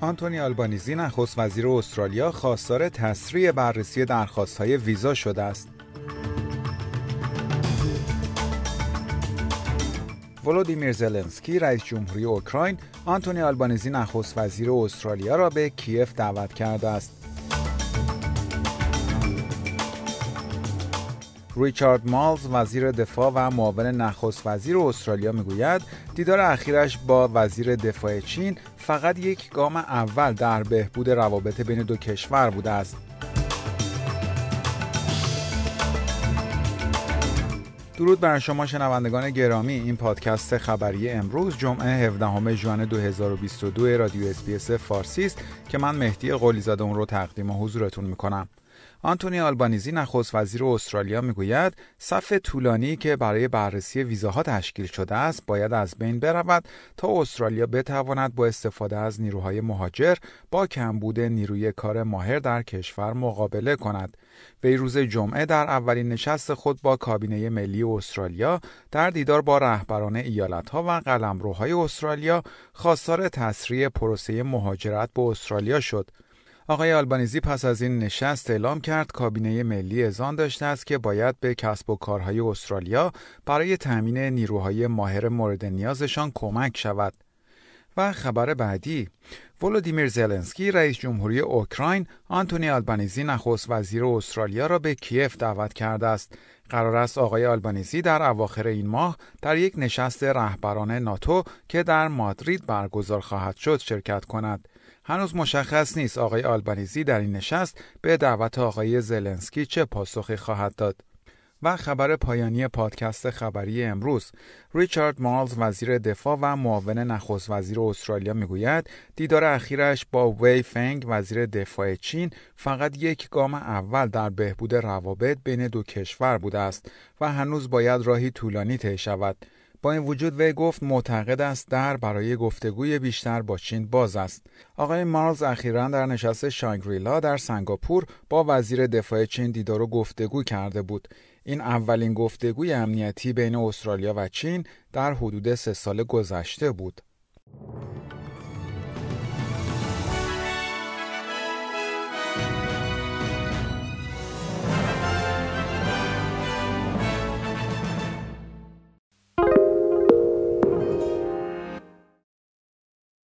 آنتونی آلبانیزی نخست وزیر استرالیا خواستار تسریع بررسی درخواست‌های ویزا شده است. ولودیمیر زلنسکی رئیس جمهوری اوکراین آنتونی آلبانیزی نخست وزیر استرالیا را به کیف دعوت کرده است. ریچارد مالز وزیر دفاع و معاون نخست وزیر استرالیا می‌گوید دیدار اخیرش با وزیر دفاع چین فقط یک گام اول در بهبود روابط بین دو کشور بوده است. درود بر شما شنوندگان گرامی این پادکست خبری امروز جمعه 17 ژوئن 2022 رادیو اس‌بی‌اس فارسی است که من مهدی قلیزاده اون رو تقدیم حضورتون می‌کنم. آنتونی آلبانیزی نخست وزیر استرالیا می‌گوید صف طولانی که برای بررسی ویزاها تشکیل شده است باید از بین برود تا استرالیا بتواند با استفاده از نیروهای مهاجر با کمبود نیروی کار ماهر در کشور مقابله کند. وی روز جمعه در اولین نشست خود با کابینه ملی استرالیا در دیدار با رهبران ایالتها و قلمروهای استرالیا خواستار تسریع پروسه مهاجرت به استرالیا شد. آقای آلبانیزی پس از این نشست اعلام کرد کابینه ملی ازان داشته است که باید به کسب و کارهای استرالیا برای تأمین نیروهای ماهر مورد نیازشان کمک شود. و خبر بعدی ولودیمیر زلنسکی رئیس جمهوری اوکراین آنتونی آلبانیزی نخست وزیر استرالیا را به کیف دعوت کرده است قرار است آقای آلبانیزی در اواخر این ماه در یک نشست رهبران ناتو که در مادرید برگزار خواهد شد شرکت کند هنوز مشخص نیست آقای آلبانیزی در این نشست به دعوت آقای زلنسکی چه پاسخی خواهد داد. و خبر پایانی پادکست خبری امروز ریچارد مالز وزیر دفاع و معاون نخست وزیر استرالیا می‌گوید دیدار اخیرش با وی فنگ وزیر دفاع چین فقط یک گام اول در بهبود روابط بین دو کشور بوده است و هنوز باید راهی طولانی طی شود با این وجود وی گفت معتقد است در برای گفتگوی بیشتر با چین باز است. آقای مارلز اخیرا در نشست شانگریلا در سنگاپور با وزیر دفاع چین دیدار و گفتگو کرده بود. این اولین گفتگوی امنیتی بین استرالیا و چین در حدود سه سال گذشته بود.